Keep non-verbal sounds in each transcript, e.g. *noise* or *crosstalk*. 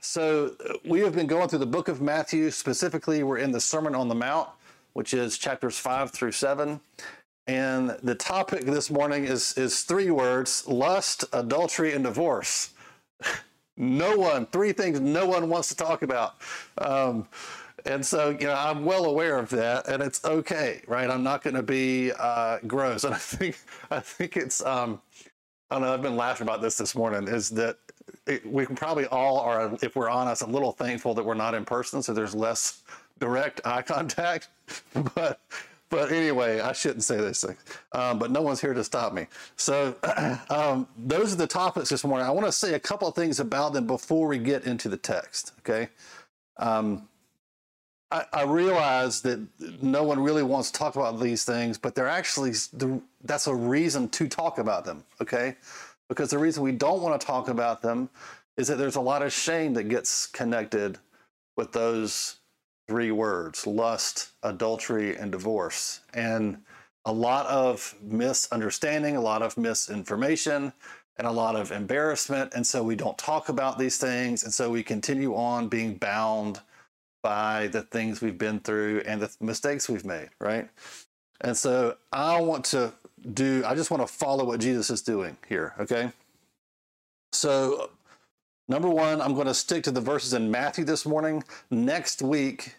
so uh, we have been going through the book of Matthew. Specifically, we're in the Sermon on the Mount, which is chapters five through seven. And the topic this morning is is three words: lust, adultery, and divorce. *laughs* no one, three things no one wants to talk about. Um, and so, you know, I'm well aware of that, and it's okay, right? I'm not going to be uh, gross, *laughs* and I think I think it's. Um, I don't know. I've been laughing about this this morning. Is that we can probably all are, if we're honest, a little thankful that we're not in person, so there's less direct *laughs* eye contact. but but anyway, I shouldn't say those things. Um, but no one's here to stop me. So *clears throat* um, those are the topics this morning. I want to say a couple of things about them before we get into the text. Okay. Um, I, I realize that no one really wants to talk about these things, but they're actually that's a reason to talk about them. Okay, because the reason we don't want to talk about them is that there's a lot of shame that gets connected with those three words: lust, adultery, and divorce, and a lot of misunderstanding, a lot of misinformation, and a lot of embarrassment. And so we don't talk about these things. And so we continue on being bound by the things we've been through and the mistakes we've made, right? And so I want to do, I just want to follow what Jesus is doing here, okay? So, number one, I'm going to stick to the verses in Matthew this morning. Next week,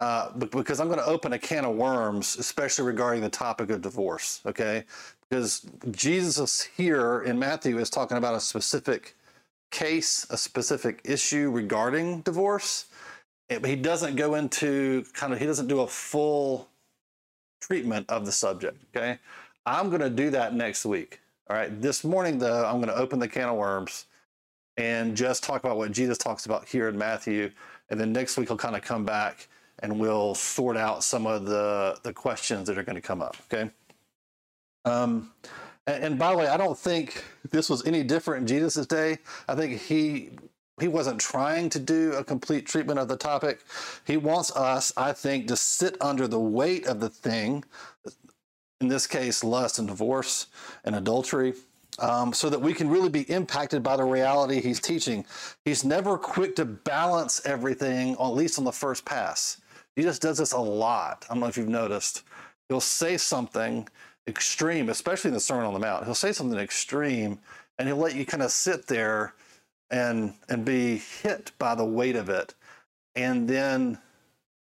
uh, because I'm going to open a can of worms, especially regarding the topic of divorce, okay? Because Jesus here in Matthew is talking about a specific case, a specific issue regarding divorce he doesn't go into kind of he doesn't do a full treatment of the subject okay i'm going to do that next week. All right this morning though i'm going to open the can of worms and just talk about what jesus talks about here in matthew. And then next week i'll kind of come back and we'll sort out some of the the questions that are going to come up okay? Um and, and by the way i don't think this was any different in jesus' day. I think he he wasn't trying to do a complete treatment of the topic. He wants us, I think, to sit under the weight of the thing, in this case, lust and divorce and adultery, um, so that we can really be impacted by the reality he's teaching. He's never quick to balance everything, at least on the first pass. He just does this a lot. I don't know if you've noticed. He'll say something extreme, especially in the Sermon on the Mount. He'll say something extreme, and he'll let you kind of sit there and and be hit by the weight of it and then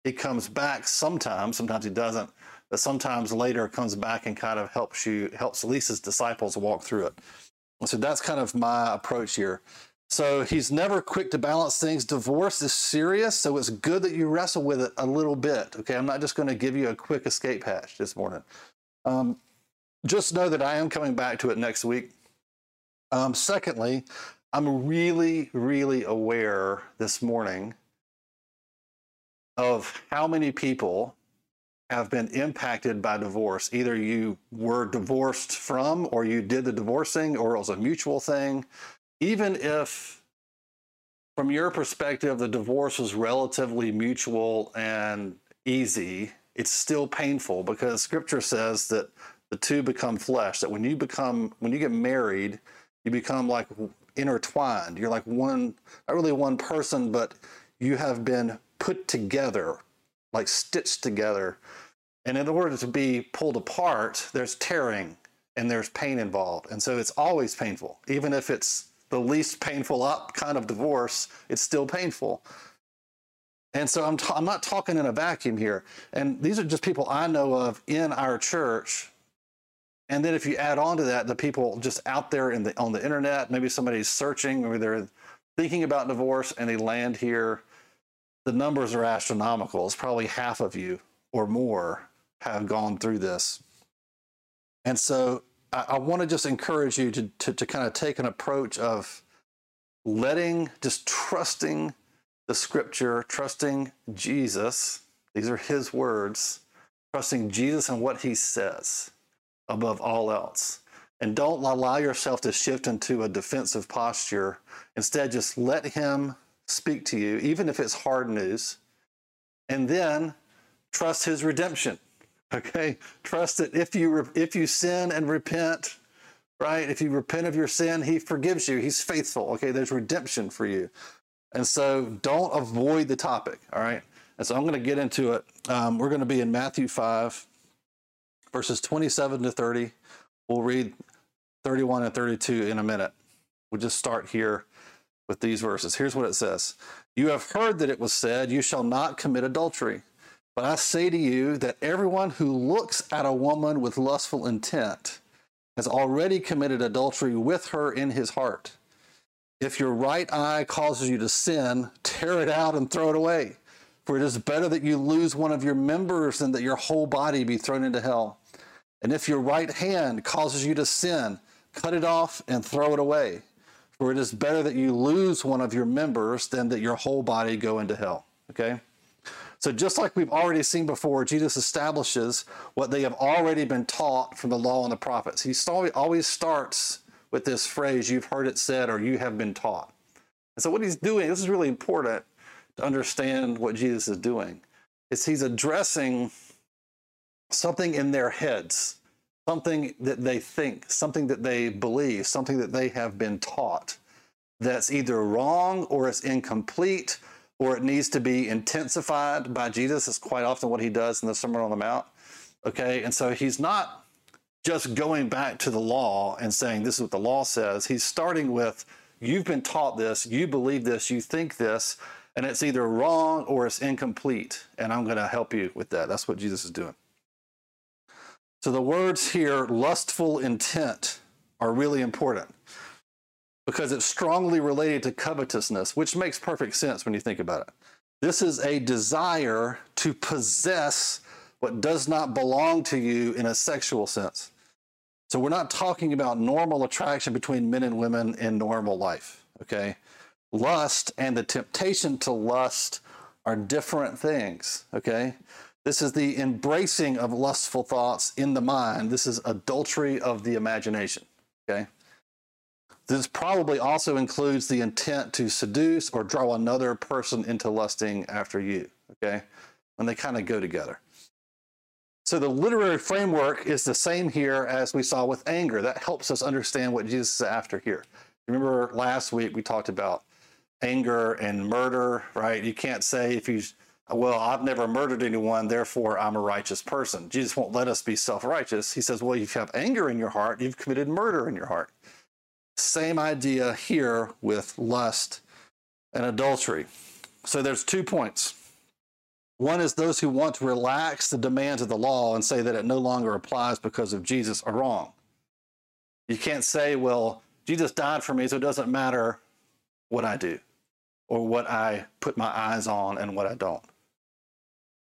he comes back sometimes sometimes he doesn't but sometimes later comes back and kind of helps you helps Lisa's disciples walk through it. So that's kind of my approach here. So he's never quick to balance things. Divorce is serious so it's good that you wrestle with it a little bit okay? I'm not just going to give you a quick escape hatch this morning. Um, just know that i am coming back to it next week. Um, secondly I'm really, really aware this morning of how many people have been impacted by divorce. Either you were divorced from, or you did the divorcing, or it was a mutual thing. Even if, from your perspective, the divorce was relatively mutual and easy, it's still painful because scripture says that the two become flesh, that when you become, when you get married, you become like intertwined. You're like one, not really one person, but you have been put together, like stitched together. And in order to be pulled apart, there's tearing and there's pain involved. And so it's always painful. Even if it's the least painful up kind of divorce, it's still painful. And so I'm, t- I'm not talking in a vacuum here. And these are just people I know of in our church and then if you add on to that, the people just out there in the on the internet, maybe somebody's searching, maybe they're thinking about divorce and they land here, the numbers are astronomical. It's probably half of you or more have gone through this. And so I, I want to just encourage you to, to, to kind of take an approach of letting, just trusting the scripture, trusting Jesus. These are his words, trusting Jesus and what he says above all else. And don't allow yourself to shift into a defensive posture. Instead, just let Him speak to you, even if it's hard news. And then trust His redemption. *laughs* Okay? Trust that if you, if you sin and repent, right? If you repent of your sin, He forgives you. He's faithful. Okay? There's redemption for you. And so don't avoid the topic, all right? And so I'm going to get into it. Um, we're going to be in Matthew 5, verses 27 to 30. We'll read 31 and 32 in a minute. We'll just start here with these verses. Here's what it says You have heard that it was said, You shall not commit adultery. But I say to you that everyone who looks at a woman with lustful intent has already committed adultery with her in his heart. If your right eye causes you to sin, tear it out and throw it away. For it is better that you lose one of your members than that your whole body be thrown into hell. And if your right hand causes you to sin, cut it off and throw it away. For it is better that you lose one of your members than that your whole body go into hell. Okay? So, just like we've already seen before, Jesus establishes what they have already been taught from the law and the prophets. He always starts with this phrase, you've heard it said, or you have been taught. And so, what he's doing, this is really important to understand what Jesus is doing, is he's addressing something in their heads, something that they think, something that they believe, something that they have been taught that's either wrong or it's incomplete or it needs to be intensified by Jesus. Is quite often what he does in the Sermon on the Mount. Okay, and so he's not just going back to the law and saying this is what the law says. He's starting with you've been taught this, you believe this, you think this, and it's either wrong or it's incomplete. And I'm going to help you with that. That's what Jesus is doing. So the words here, lustful intent, are really important because it's strongly related to covetousness, which makes perfect sense when you think about it. This is a desire to possess what does not belong to you in a sexual sense. So we're not talking about normal attraction between men and women in normal life, okay? Lust and the temptation to lust are different things, okay? This is the embracing of lustful thoughts in the mind. This is adultery of the imagination. Okay. This probably also includes the intent to seduce or draw another person into lusting after you. Okay. And they kind of go together. So the literary framework is the same here as we saw with anger. That helps us understand what Jesus is after here. Remember last week we talked about anger and murder, right? You can't say if you well, I've never murdered anyone, therefore I'm a righteous person. Jesus won't let us be self righteous. He says, well, you have anger in your heart, you've committed murder in your heart. Same idea here with lust and adultery. So there's two points. One is those who want to relax the demands of the law and say that it no longer applies because of Jesus are wrong. You can't say, well, Jesus died for me, so it doesn't matter what I do or what I put my eyes on and what I don't.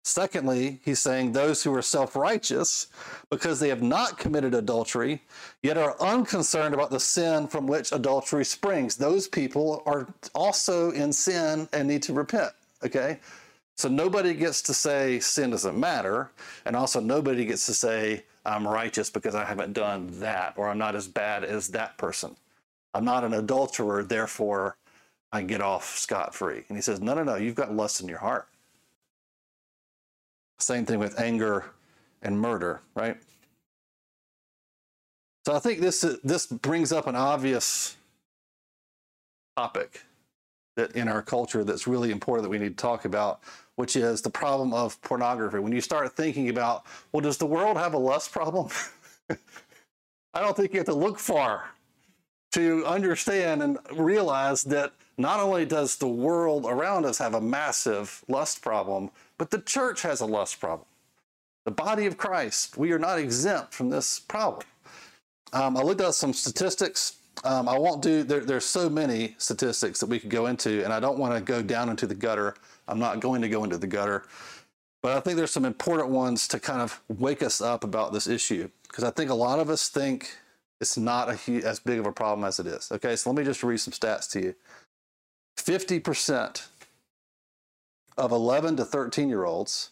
Secondly, he's saying those who are self righteous because they have not committed adultery, yet are unconcerned about the sin from which adultery springs. Those people are also in sin and need to repent. Okay? So nobody gets to say sin doesn't matter. And also, nobody gets to say I'm righteous because I haven't done that or I'm not as bad as that person. I'm not an adulterer, therefore I get off scot free. And he says, No, no, no, you've got lust in your heart. Same thing with anger and murder, right? So I think this this brings up an obvious topic that in our culture that's really important that we need to talk about, which is the problem of pornography. When you start thinking about, well, does the world have a lust problem? *laughs* I don't think you have to look far to understand and realize that not only does the world around us have a massive lust problem, but the church has a lust problem. The body of Christ, we are not exempt from this problem. Um, I looked at some statistics. Um, I won't do, there, there's so many statistics that we could go into, and I don't want to go down into the gutter. I'm not going to go into the gutter. But I think there's some important ones to kind of wake us up about this issue, because I think a lot of us think it's not a, as big of a problem as it is. Okay, so let me just read some stats to you. 50% of 11 to 13 year olds,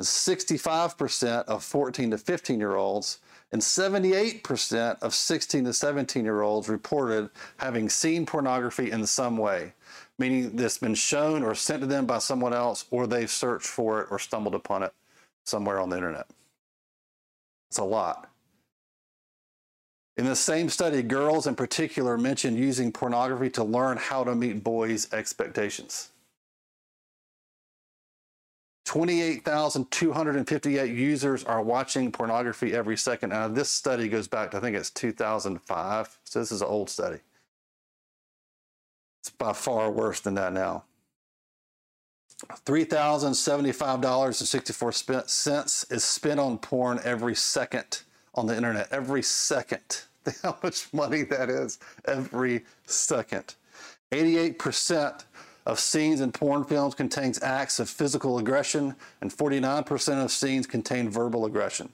65% of 14 to 15 year olds, and 78% of 16 to 17 year olds reported having seen pornography in some way, meaning that's been shown or sent to them by someone else, or they've searched for it or stumbled upon it somewhere on the internet. It's a lot. In the same study, girls in particular mentioned using pornography to learn how to meet boys' expectations. 28,258 users are watching pornography every second. Now, this study goes back to, I think it's 2005. So, this is an old study. It's by far worse than that now. $3,075.64 is spent on porn every second on the internet. Every second. *laughs* How much money that is every second. 88% of scenes in porn films contains acts of physical aggression, and 49% of scenes contain verbal aggression.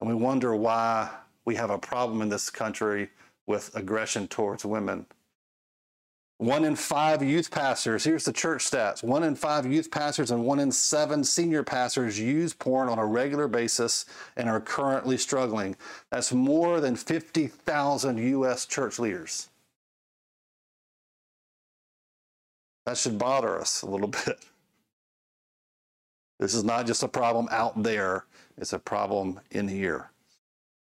And we wonder why we have a problem in this country with aggression towards women. One in five youth pastors, here's the church stats one in five youth pastors and one in seven senior pastors use porn on a regular basis and are currently struggling. That's more than 50,000 U.S. church leaders. That should bother us a little *laughs* bit. This is not just a problem out there, it's a problem in here.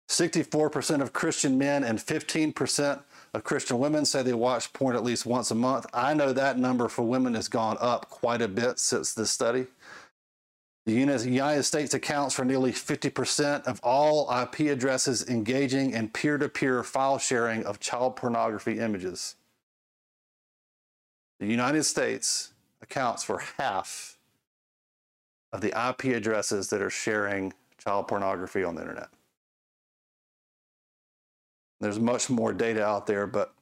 64% of Christian men and 15% of Christian women say they watch porn at least once a month. I know that number for women has gone up quite a bit since this study. The United States accounts for nearly 50% of all IP addresses engaging in peer to peer file sharing of child pornography images. The United States accounts for half of the IP addresses that are sharing child pornography on the internet. There's much more data out there, but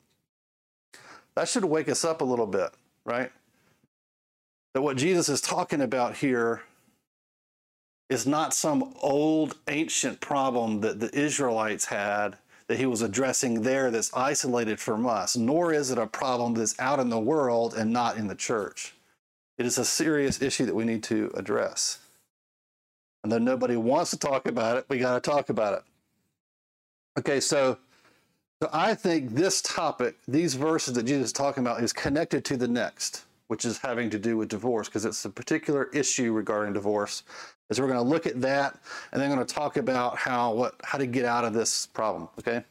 that should wake us up a little bit, right? That what Jesus is talking about here is not some old ancient problem that the Israelites had that he was addressing there that's isolated from us, nor is it a problem that's out in the world and not in the church. It is a serious issue that we need to address. And though nobody wants to talk about it, we got to talk about it. Okay, so, so I think this topic, these verses that Jesus is talking about, is connected to the next, which is having to do with divorce, because it's a particular issue regarding divorce. So we're going to look at that and then going to talk about how what how to get out of this problem okay?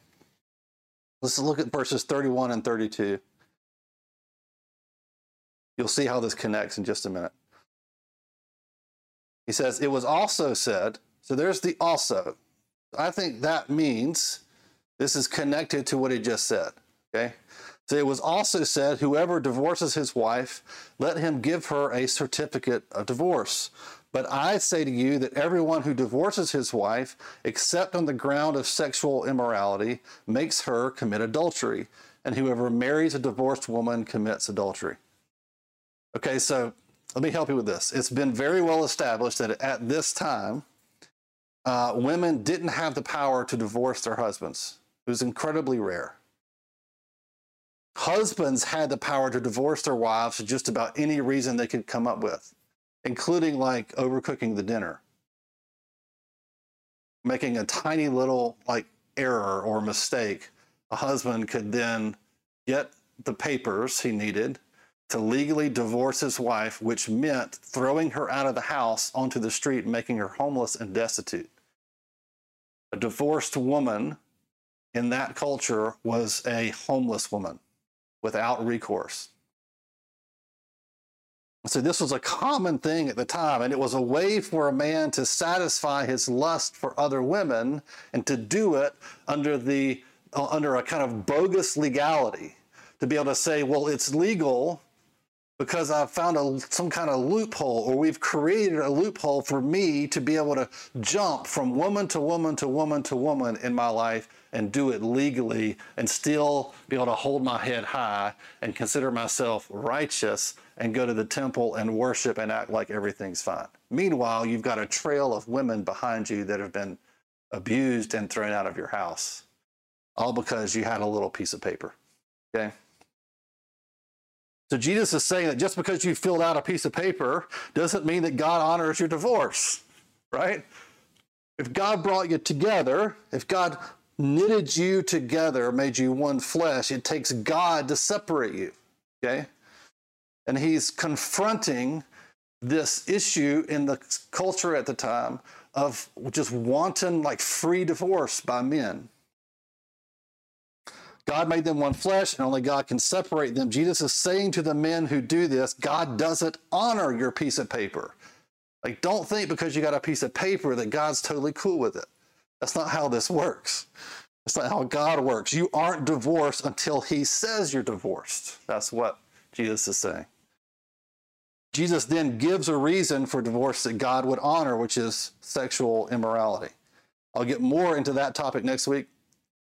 Let's look at verses 31 and 32 you'll see how this connects in just a minute. He says it was also said so there's the also. I think that means this is connected to what he just said okay so it was also said whoever divorces his wife let him give her a certificate of divorce but I say to you that everyone who divorces his wife, except on the ground of sexual immorality, makes her commit adultery. And whoever marries a divorced woman commits adultery. Okay, so let me help you with this. It's been very well established that at this time, uh, women didn't have the power to divorce their husbands. It was incredibly rare. Husbands had the power to divorce their wives for just about any reason they could come up with including like overcooking the dinner, making a tiny little like error or mistake. A husband could then get the papers he needed to legally divorce his wife, which meant throwing her out of the house onto the street, making her homeless and destitute. A divorced woman in that culture was a homeless woman without recourse. So this was a common thing at the time, and it was a way for a man to satisfy his lust for other women and to do it under the uh, under a kind of bogus legality. To be able to say, well, it's legal because I've found a, some kind of loophole, or we've created a loophole for me to be able to jump from woman to woman to woman to woman in my life and do it legally and still be able to hold my head high and consider myself righteous and go to the temple and worship and act like everything's fine. Meanwhile, you've got a trail of women behind you that have been abused and thrown out of your house, all because you had a little piece of paper. Okay? So Jesus is saying that just because you filled out a piece of paper doesn't mean that God honors your divorce, right? If God brought you together, if God knitted you together, made you one flesh, it takes God to separate you, okay? And he's confronting this issue in the culture at the time of just wanton, like free divorce by men. God made them one flesh, and only God can separate them. Jesus is saying to the men who do this, God doesn't honor your piece of paper. Like, don't think because you got a piece of paper that God's totally cool with it. That's not how this works. That's not how God works. You aren't divorced until He says you're divorced. That's what Jesus is saying. Jesus then gives a reason for divorce that God would honor, which is sexual immorality. I'll get more into that topic next week.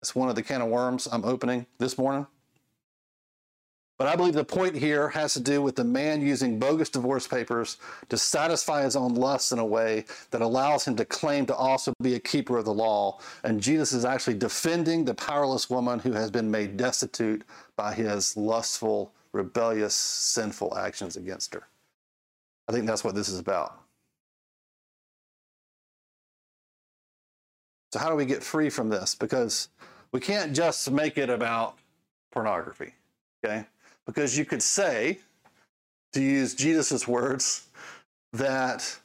It's one of the can of worms I'm opening this morning. But I believe the point here has to do with the man using bogus divorce papers to satisfy his own lusts in a way that allows him to claim to also be a keeper of the law. And Jesus is actually defending the powerless woman who has been made destitute by his lustful, rebellious, sinful actions against her. I think that's what this is about. So, how do we get free from this? Because we can't just make it about pornography, okay? Because you could say, to use Jesus' words, that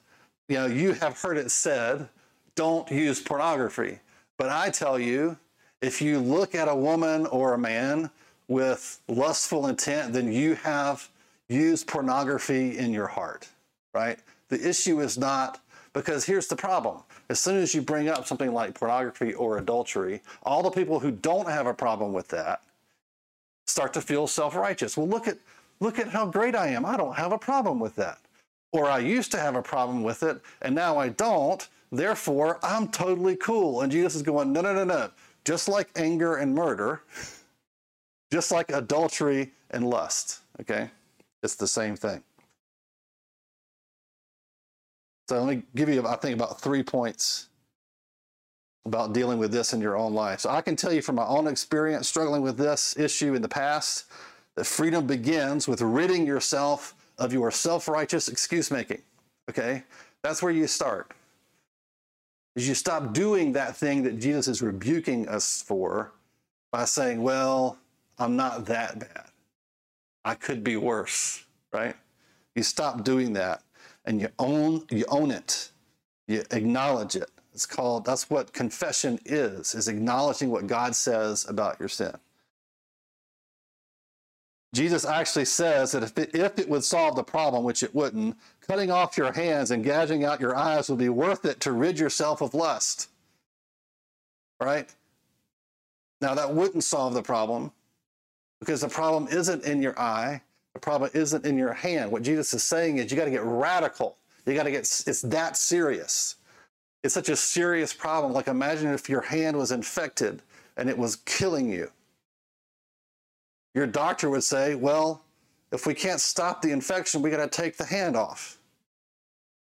you know you have heard it said, don't use pornography. But I tell you, if you look at a woman or a man with lustful intent, then you have used pornography in your heart, right? The issue is not because here's the problem. As soon as you bring up something like pornography or adultery, all the people who don't have a problem with that start to feel self-righteous. Well, look at look at how great I am. I don't have a problem with that. Or I used to have a problem with it and now I don't. Therefore, I'm totally cool. And Jesus is going, no, no, no, no. Just like anger and murder, just like adultery and lust, okay? It's the same thing. So let me give you, I think, about three points about dealing with this in your own life. So I can tell you from my own experience struggling with this issue in the past that freedom begins with ridding yourself of your self righteous excuse making. Okay? That's where you start. Is you stop doing that thing that Jesus is rebuking us for by saying, well, I'm not that bad. I could be worse, right? You stop doing that and you own you own it. You acknowledge it. It's called that's what confession is, is acknowledging what God says about your sin. Jesus actually says that if it, if it would solve the problem, which it wouldn't, cutting off your hands and gouging out your eyes would be worth it to rid yourself of lust. Right? Now, that wouldn't solve the problem because the problem isn't in your eye, problem isn't in your hand. What Jesus is saying is you got to get radical. You got to get, it's that serious. It's such a serious problem. Like imagine if your hand was infected and it was killing you. Your doctor would say, well, if we can't stop the infection, we got to take the hand off.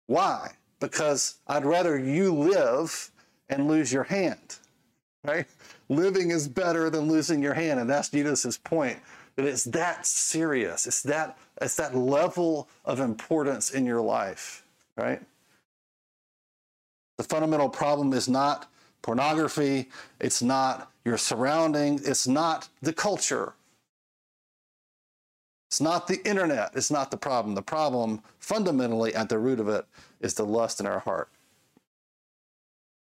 Why? Because I'd rather you live and lose your hand, right? Living is better than losing your hand. And that's Jesus' point that it's that serious. It's that, it's that level of importance in your life, right? The fundamental problem is not pornography, it's not your surroundings, it's not the culture. It's not the internet, it's not the problem. The problem, fundamentally, at the root of it, is the lust in our heart.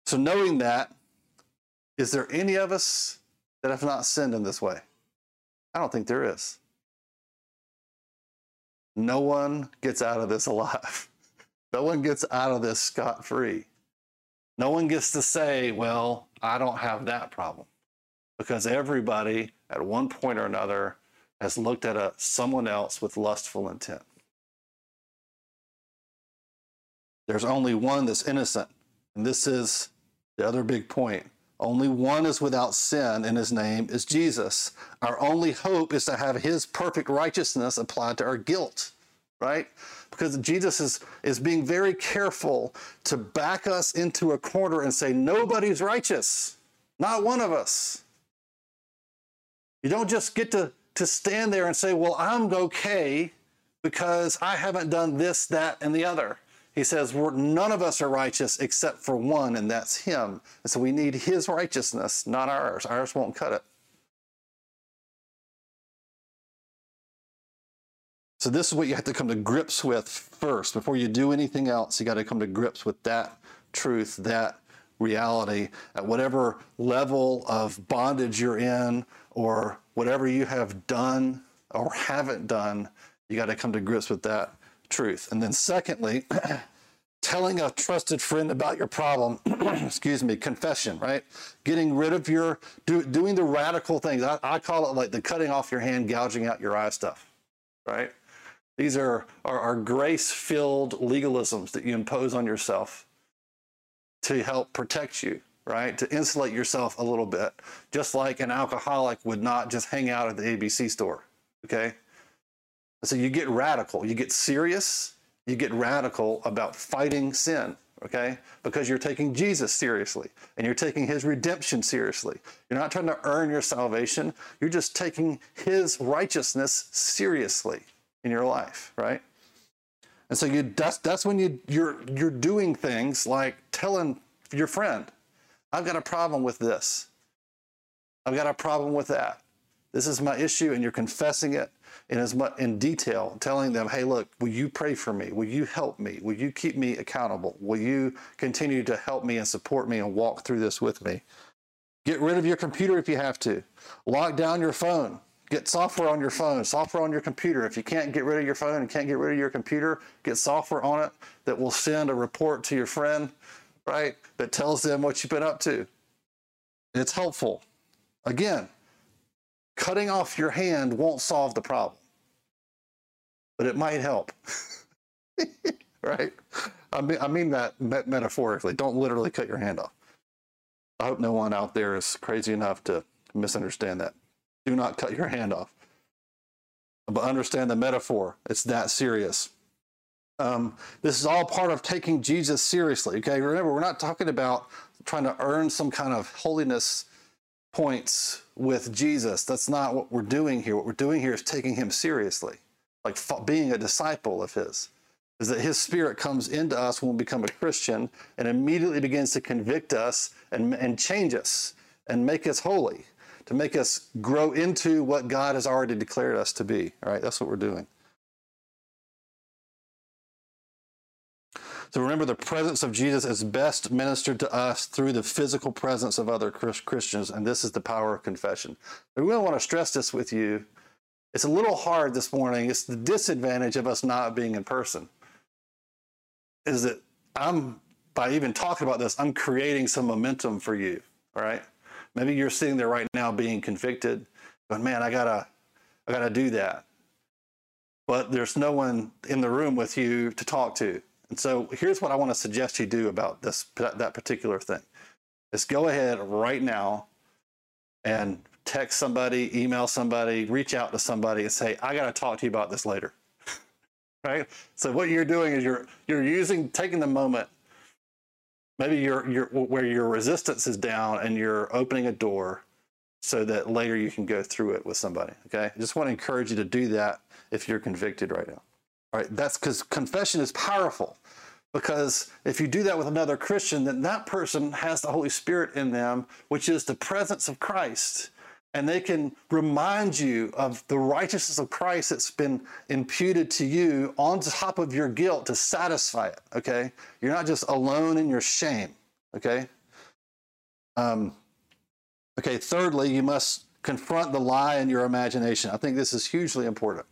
So, knowing that, is there any of us that have not sinned in this way? I don't think there is. No one gets out of this alive. *laughs* No one gets out of this scot free. No one gets to say, well, I don't have that problem. Because everybody at one point or another has looked at a, someone else with lustful intent. There's only one that's innocent. And this is the other big point. Only one is without sin, and his name is Jesus. Our only hope is to have his perfect righteousness applied to our guilt, right? Because Jesus is, is being very careful to back us into a corner and say, nobody's righteous, not one of us. You don't just get to, to stand there and say, well, I'm okay because I haven't done this, that, and the other. He says, none of us are righteous except for one, and that's him. And so we need his righteousness, not ours. Ours won't cut it. So this is what you have to come to grips with first. Before you do anything else, you got to come to grips with that truth, that reality at whatever level of bondage you're in or whatever you have done or haven't done. You got to come to grips with that truth. And then, secondly, *clears throat* telling a trusted friend about your problem, *clears throat* excuse me, confession, right? Getting rid of your, do, doing the radical things. I, I call it like the cutting off your hand, gouging out your eye stuff, right? These are, are, are grace filled legalisms that you impose on yourself to help protect you, right? To insulate yourself a little bit, just like an alcoholic would not just hang out at the ABC store, okay? So you get radical, you get serious, you get radical about fighting sin, okay? Because you're taking Jesus seriously and you're taking his redemption seriously. You're not trying to earn your salvation, you're just taking his righteousness seriously in your life, right? And so you that's that's when you you're you're doing things like telling your friend, I've got a problem with this. I've got a problem with that. This is my issue, and you're confessing it in as much in detail, telling them, "Hey, look, will you pray for me? Will you help me? Will you keep me accountable? Will you continue to help me and support me and walk through this with me?" Get rid of your computer if you have to. Lock down your phone. Get software on your phone, software on your computer. If you can't get rid of your phone and can't get rid of your computer, get software on it that will send a report to your friend, right? That tells them what you've been up to. It's helpful. Again, cutting off your hand won't solve the problem, but it might help. *laughs* right? I mean, I mean that metaphorically. Don't literally cut your hand off. I hope no one out there is crazy enough to misunderstand that do not cut your hand off. But understand the metaphor, it's that serious. Um, this is all part of taking Jesus seriously. Okay, remember, we're not talking about trying to earn some kind of holiness points with Jesus. That's not what we're doing here. What we're doing here is taking him seriously, like being a disciple of his. Is that his spirit comes into us when we become a Christian and immediately begins to convict us and, and change us and make us holy to make us grow into what God has already declared us to be. All right, that's what we're doing. So remember, the presence of Jesus is best ministered to us through the physical presence of other Christians, and this is the power of confession. we really want to stress this with you. It's a little hard this morning. It's the disadvantage of us not being in person. Is that I'm by even talking about this, I'm creating some momentum for you. All right. Maybe you're sitting there right now being convicted, but man, I gotta, I gotta do that. But there's no one in the room with you to talk to. And so here's what I want to suggest you do about this that particular thing. Is go ahead right now and text somebody, email somebody, reach out to somebody and say, I got to talk to you about this later. *laughs* right? So what you're doing is you're you're using taking the moment maybe you're, you're where your resistance is down and you're opening a door so that later you can go through it with somebody. Okay. I just want to encourage you to do that if you're convicted right now. All right. That's because confession is powerful. Because if you do that with another Christian, then that person has the Holy Spirit in them, which is the presence of Christ and they can remind you of the righteousness of Christ that's been imputed to you on top of your guilt to satisfy it. Okay, you're not just alone in your shame. Okay. Um, okay. Thirdly, you must confront the lie in your imagination. I think this is hugely important.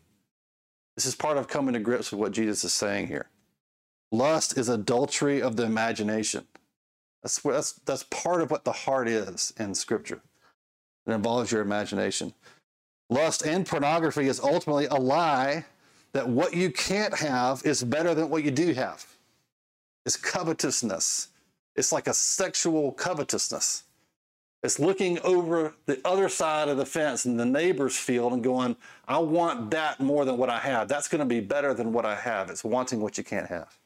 This is part of coming to grips with what Jesus is saying here. Lust is adultery of the imagination. That's, that's, that's part of what the heart is in Scripture. It involves your imagination. Lust and pornography is ultimately a lie that what you can't have is better than what you do have. It's covetousness. It's like a sexual covetousness. It's looking over the other side of the fence in the neighbor's field and going, I want that more than what I have. That's going to be better than what I have. It's wanting what you can't have.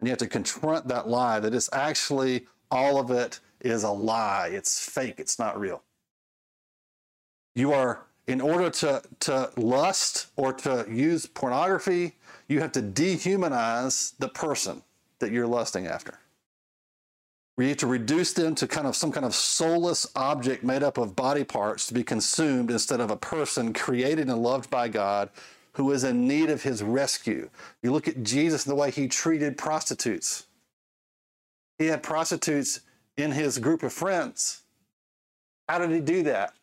And you have to confront that lie that it's actually all of it is a lie. It's fake. It's not real. You are, in order to, to lust or to use pornography, you have to dehumanize the person that you're lusting after. We need to reduce them to kind of some kind of soulless object made up of body parts to be consumed instead of a person created and loved by God who is in need of his rescue. You look at Jesus and the way he treated prostitutes He had prostitutes in his group of friends. How did he do that?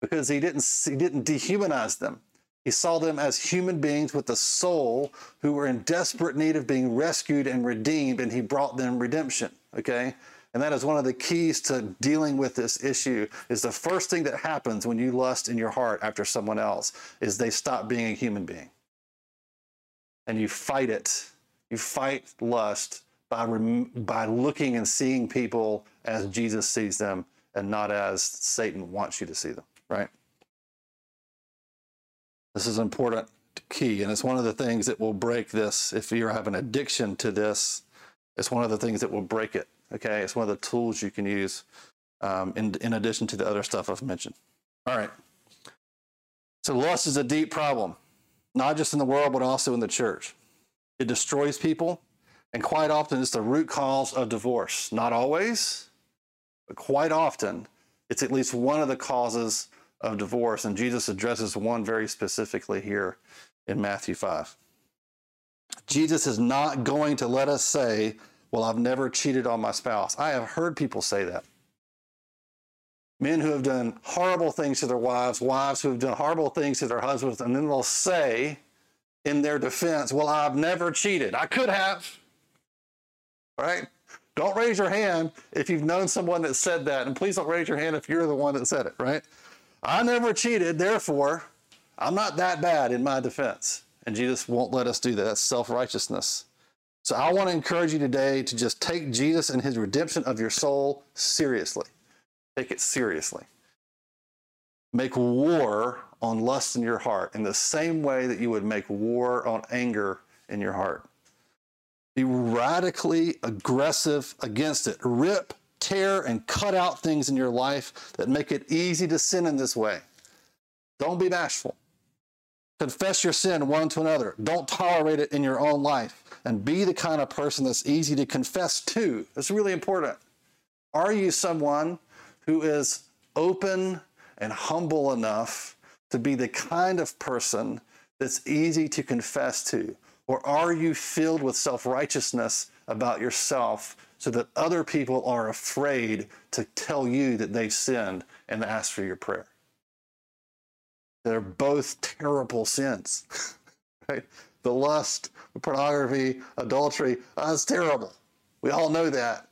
Because he didn't he didn't dehumanize them. He saw them as human beings with a soul who were in desperate need of being rescued and redeemed, and he brought them redemption. Okay? And that is one of the keys to dealing with this issue is the first thing that happens when you lust in your heart after someone else is they stop being a human being. And you fight it. You fight lust by, by looking and seeing people as Jesus sees them and not as Satan wants you to see them, right? This is important key, and it's one of the things that will break this. If you have an addiction to this, it's one of the things that will break it. Okay, it's one of the tools you can use um, in, in addition to the other stuff I've mentioned. All right. So lust is a deep problem, not just in the world, but also in the church. It destroys people, and quite often it's the root cause of divorce. Not always, but quite often it's at least one of the causes of divorce. And Jesus addresses one very specifically here in Matthew 5. Jesus is not going to let us say, Well, I've never cheated on my spouse. I have heard people say that. Men who have done horrible things to their wives, wives who have done horrible things to their husbands, and then they'll say in their defense, Well, I've never cheated. I could have. Right? Don't raise your hand if you've known someone that said that. And please don't raise your hand if you're the one that said it, right? I never cheated, therefore, I'm not that bad in my defense. And Jesus won't let us do that. That's self righteousness. So I want to encourage you today to just take Jesus and his redemption of your soul seriously. Take it seriously. Make war on lust in your heart in the same way that you would make war on anger in your heart. Be radically aggressive against it. Rip tear and cut out things in your life that make it easy to sin in this way. Don't be bashful. Confess your sin one to another. Don't tolerate it in your own life. And be the kind of person that's easy to confess to. It's really important. Are you someone who is open and humble enough to be the kind of person that's easy to confess to? Or are you filled with self righteousness about yourself so that other people are afraid to tell you that they've sinned and ask for your prayer. They're both terrible sins. *laughs* right? The lust, the pornography, adultery, uh, that's terrible. We all know that.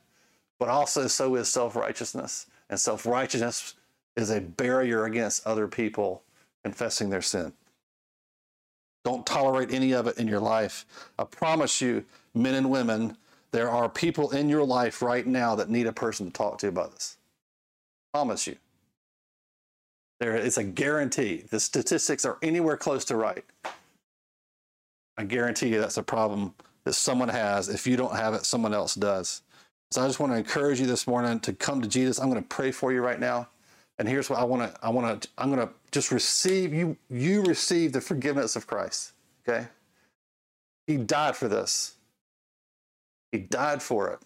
But also, so is self righteousness. And self righteousness is a barrier against other people confessing their sin. Don't tolerate any of it in your life. I promise you, men and women, there are people in your life right now that need a person to talk to about this. I Promise you. There is a guarantee. The statistics are anywhere close to right. I guarantee you that's a problem that someone has. If you don't have it, someone else does. So I just want to encourage you this morning to come to Jesus. I'm going to pray for you right now. And here's what I want to I want to I'm going to just receive you you receive the forgiveness of Christ, okay? He died for this. He died for it.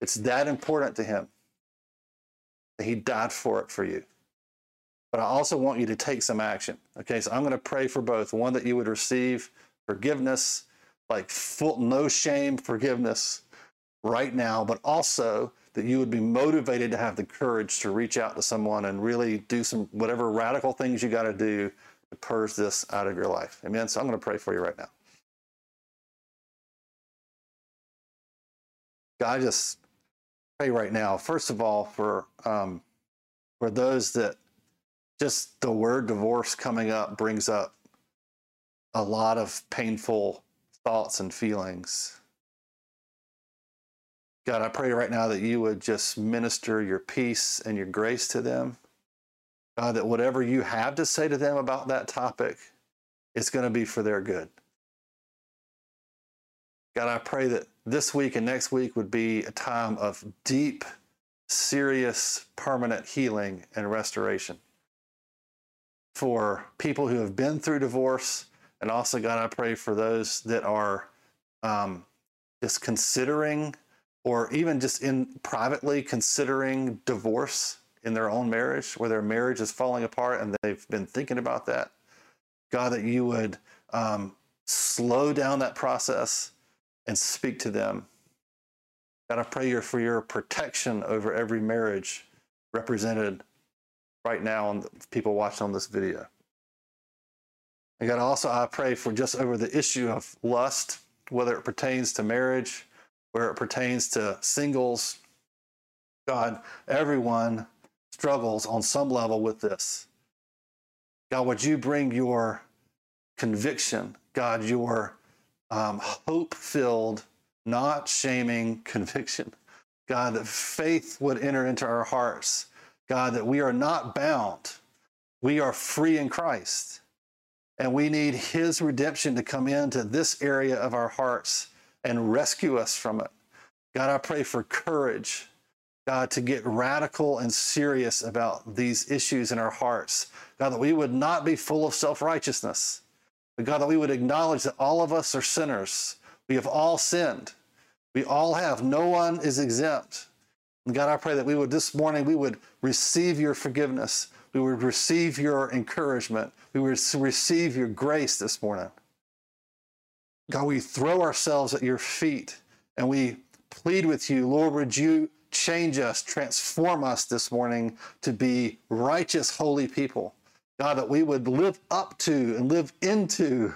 It's that important to him that he died for it for you. But I also want you to take some action. Okay, so I'm going to pray for both. One, that you would receive forgiveness, like full, no shame forgiveness right now, but also that you would be motivated to have the courage to reach out to someone and really do some whatever radical things you got to do to purge this out of your life. Amen. So I'm going to pray for you right now. God, I just pray right now, first of all, for um, for those that just the word divorce coming up brings up a lot of painful thoughts and feelings. God, I pray right now that you would just minister your peace and your grace to them. God, that whatever you have to say to them about that topic, it's going to be for their good. God, I pray that this week and next week would be a time of deep, serious, permanent healing and restoration for people who have been through divorce. And also, God, I pray for those that are um, just considering or even just in privately considering divorce in their own marriage, where their marriage is falling apart and they've been thinking about that. God, that you would um, slow down that process and speak to them God, I pray for your protection over every marriage represented right now on the people watching on this video. And God, also I pray for just over the issue of lust, whether it pertains to marriage, where it pertains to singles. God, everyone struggles on some level with this. God, would you bring your conviction, God, your um, hope filled, not shaming *laughs* conviction. God, that faith would enter into our hearts. God, that we are not bound. We are free in Christ. And we need His redemption to come into this area of our hearts and rescue us from it. God, I pray for courage, God, to get radical and serious about these issues in our hearts. God, that we would not be full of self righteousness, but God, that we would acknowledge that all of us are sinners. We have all sinned. We all have. No one is exempt. And God, I pray that we would this morning, we would receive your forgiveness we would receive your encouragement. We would receive your grace this morning. God, we throw ourselves at your feet and we plead with you, Lord, would you change us, transform us this morning to be righteous, holy people. God, that we would live up to and live into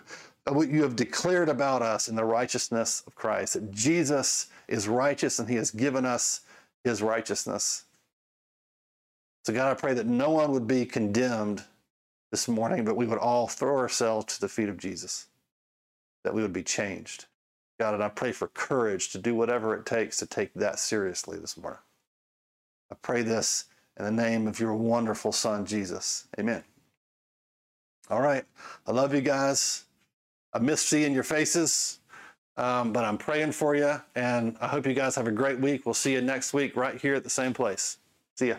what you have declared about us in the righteousness of Christ, that Jesus is righteous and he has given us his righteousness. So, God, I pray that no one would be condemned this morning, but we would all throw ourselves to the feet of Jesus, that we would be changed. God, and I pray for courage to do whatever it takes to take that seriously this morning. I pray this in the name of your wonderful Son, Jesus. Amen. All right. I love you guys. I miss seeing your faces, um, but I'm praying for you, and I hope you guys have a great week. We'll see you next week right here at the same place. See ya.